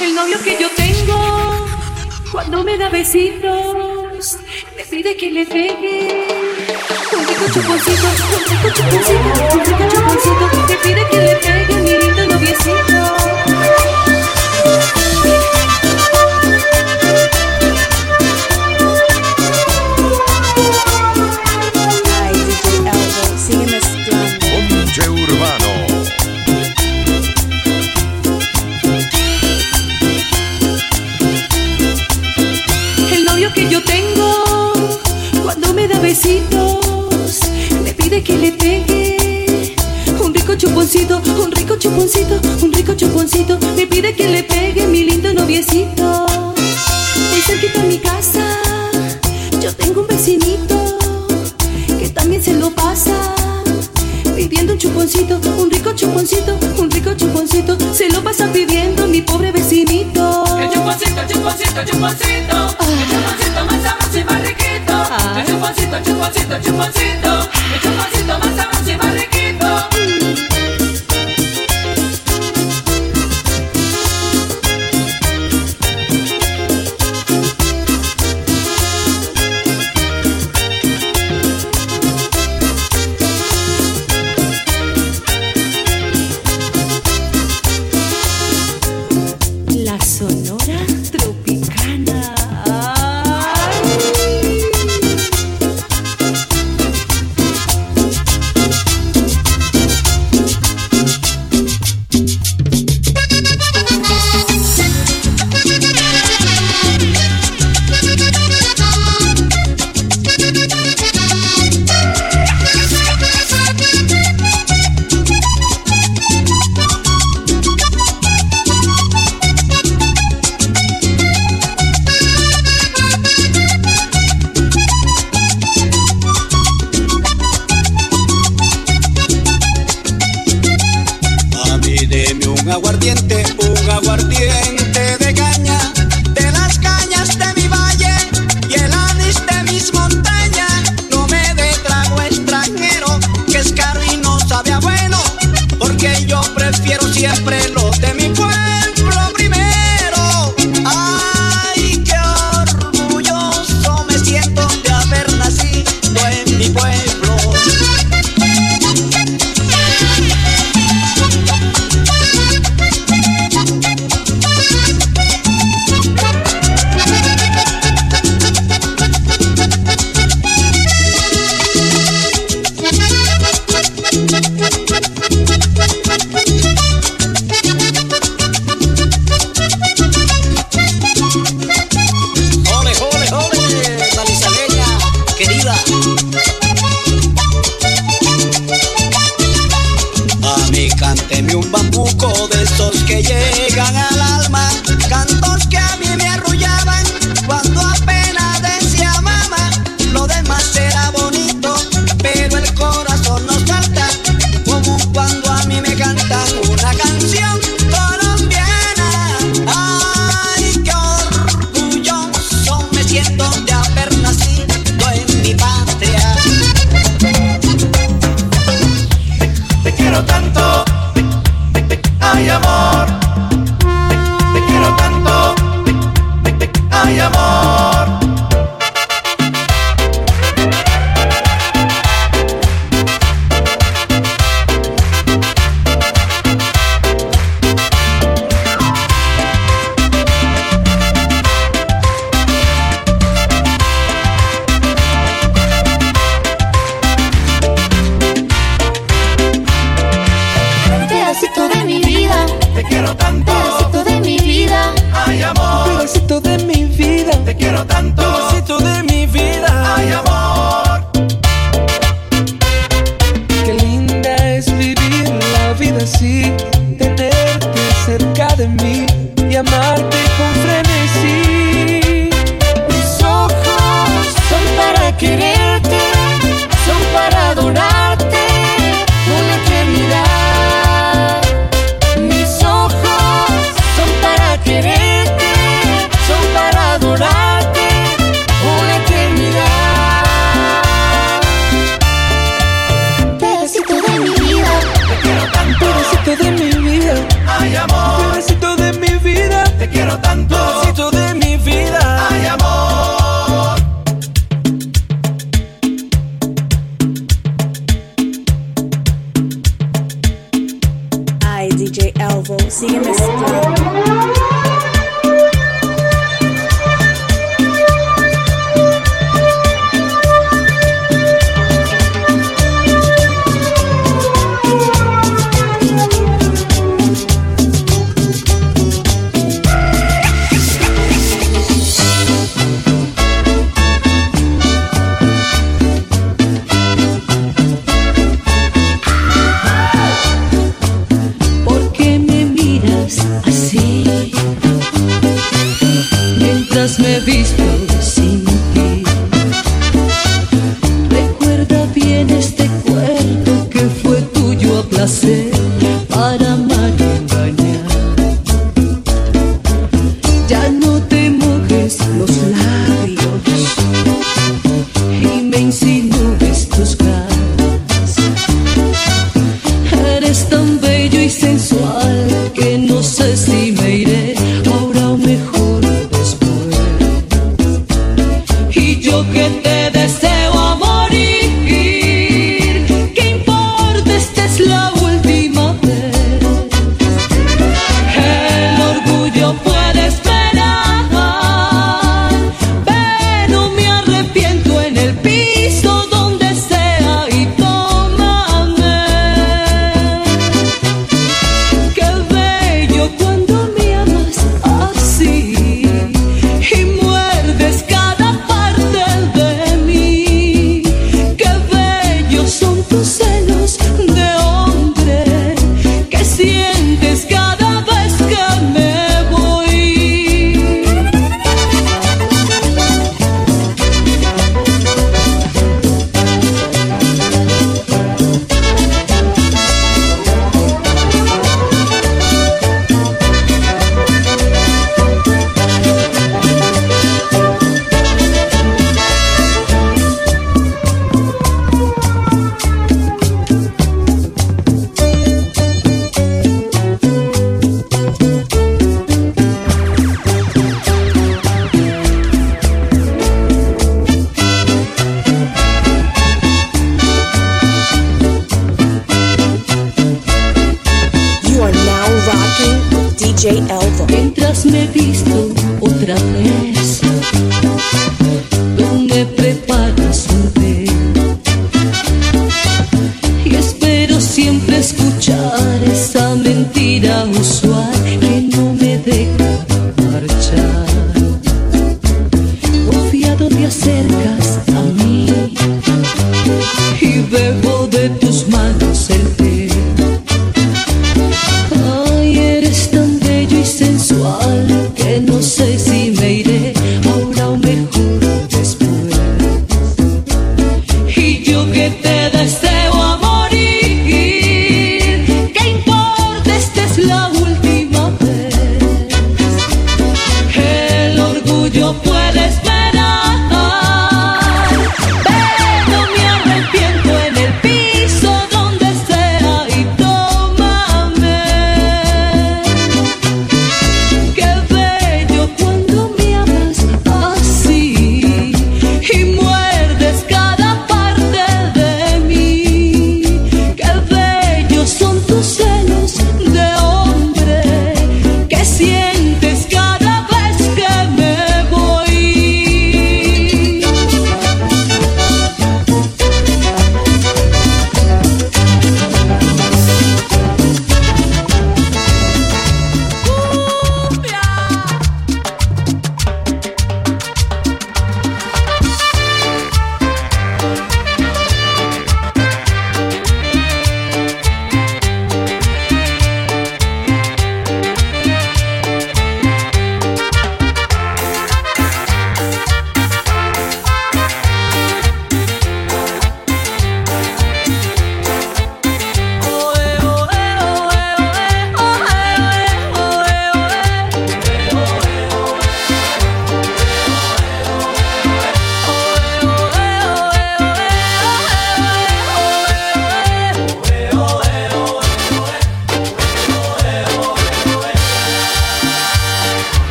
El novio que yo tengo, cuando me da besitos, me pide que le pegue. Un rico chuponcito, un rico chuponcito, un rico chuponcito, me pide que le pegue mi lindo noviecito. besitos, pide que le pegue. Un rico chuponcito, un rico chuponcito, un rico chuponcito, me pide que le pegue mi lindo noviecito. Muy cerquita a mi casa, yo tengo un vecinito que también se lo pasa. Pidiendo un chuponcito, un rico chuponcito, un rico chuponcito, se lo pasa pidiendo mi pobre vecinito. El chuponcito, chuponcito, chuponcito, el chuponcito. Ah chuponcito, chuponcito, chuponcito. El chuponcito más sabroso y más rico. siempre los de mi pueblo. me he visto sin ti. Recuerda bien este cuerpo que fue tuyo a placer.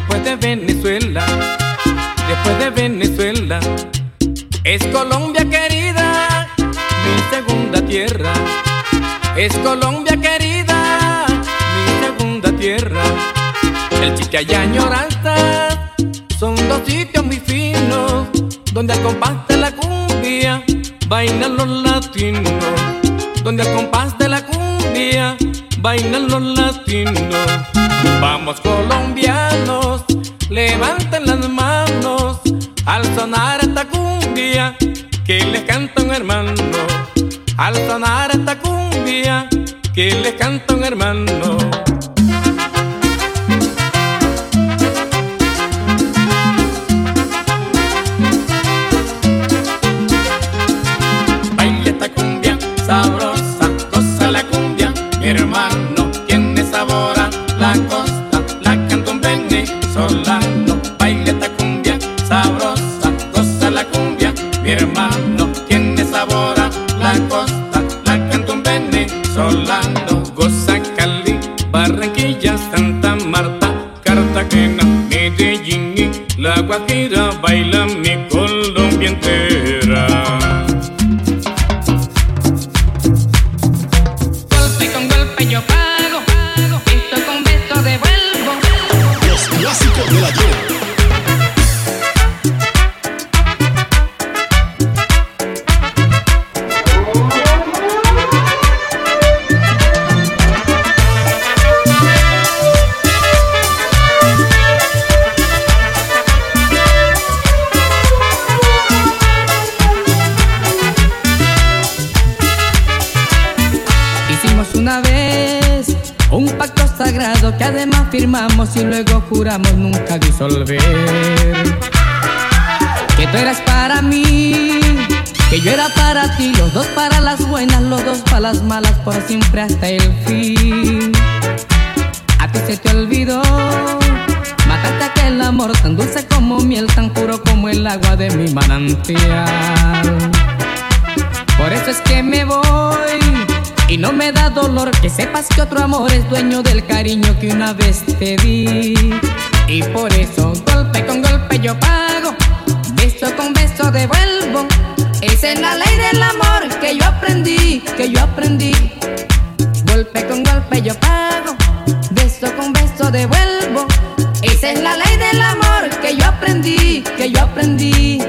Después de Venezuela, después de Venezuela, es Colombia querida, mi segunda tierra. Es Colombia querida, mi segunda tierra. El Chica y Añoranza son dos sitios muy finos donde al la cumbia bailan los latinos. Donde al bailan los latinos. Vamos colombianos, levanten las manos al sonar esta cumbia que les canta un hermano. Al sonar esta cumbia que les canta un hermano. Baila mi Colombia entera. Y luego juramos nunca disolver. Que tú eras para mí, que yo era para ti, los dos para las buenas, los dos para las malas, por siempre hasta el fin. A ti se te olvidó, mataste aquel amor tan dulce como miel, tan puro como el agua de mi manantial. Por eso es que me voy y no me da dolor que sepas que otro amor es dueño del cariño que una vez te di. Y por eso golpe con golpe yo pago, beso con beso devuelvo. Esa es la ley del amor que yo aprendí, que yo aprendí. Golpe con golpe yo pago, beso con beso devuelvo. Esa es la ley del amor que yo aprendí, que yo aprendí.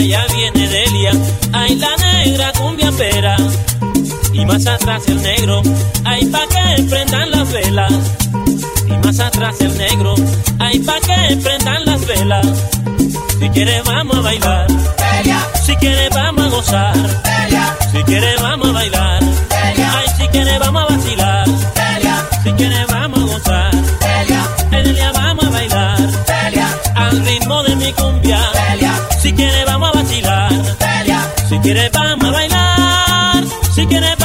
Allá viene Delia, ay la negra cumbia pera. Y más atrás el negro, ay pa' que prendan las velas. Y más atrás el negro, ay pa' que prendan las velas. Si quiere vamos a bailar, si quiere vamos a gozar, si quiere vamos a bailar, ay si quiere vamos a vacilar, si quiere vamos a gozar, día vamos a bailar, al ritmo de mi cumbia, si quiere vamos a vacilar, si quiere vamos a bailar, si quiere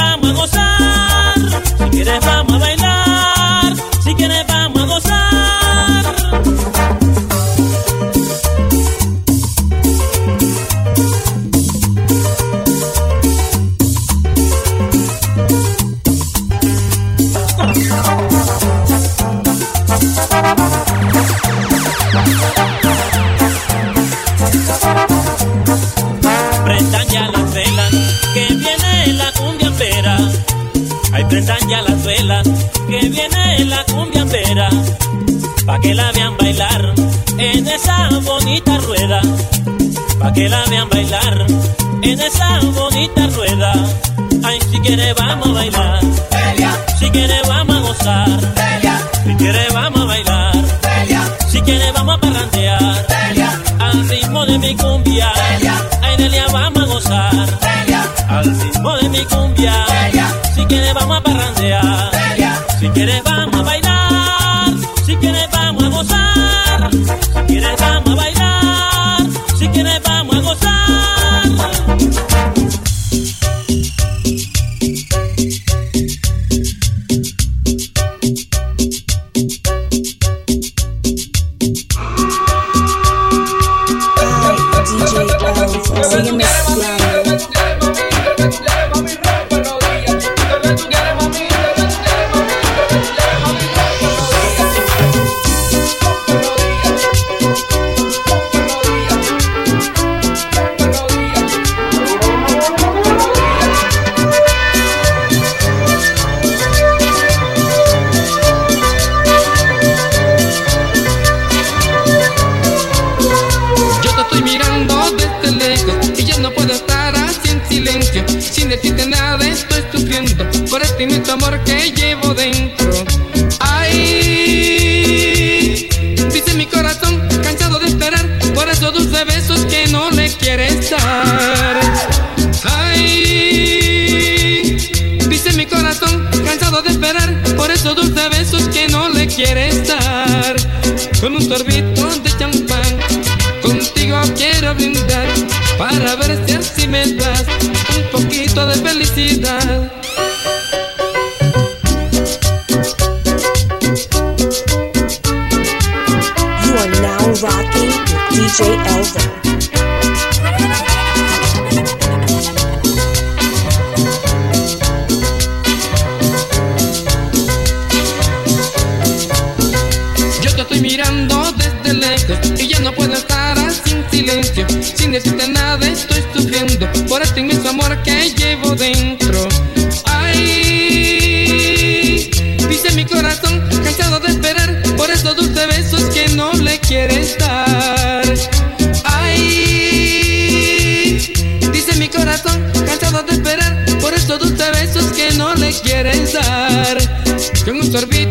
esos dulces besos que no le quieres dar. Con un sorbito de champán Contigo quiero brindar para ver si así me das un poquito de felicidad. Sin decirte nada estoy sufriendo por este inmenso amor que llevo dentro. Ay, dice mi corazón cansado de esperar por esos dulces besos que no le quieres dar. Ay, dice mi corazón cansado de esperar por esos dulces besos que no le quieres dar. Con un sorbito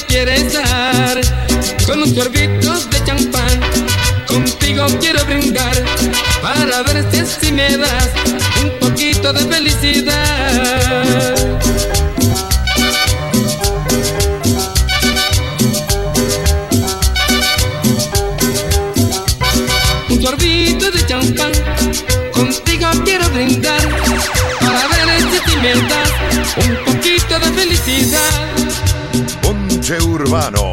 quieres dar. Con un sorbito de champán, contigo quiero brindar. Para ver si así me das un poquito de felicidad. Urbano.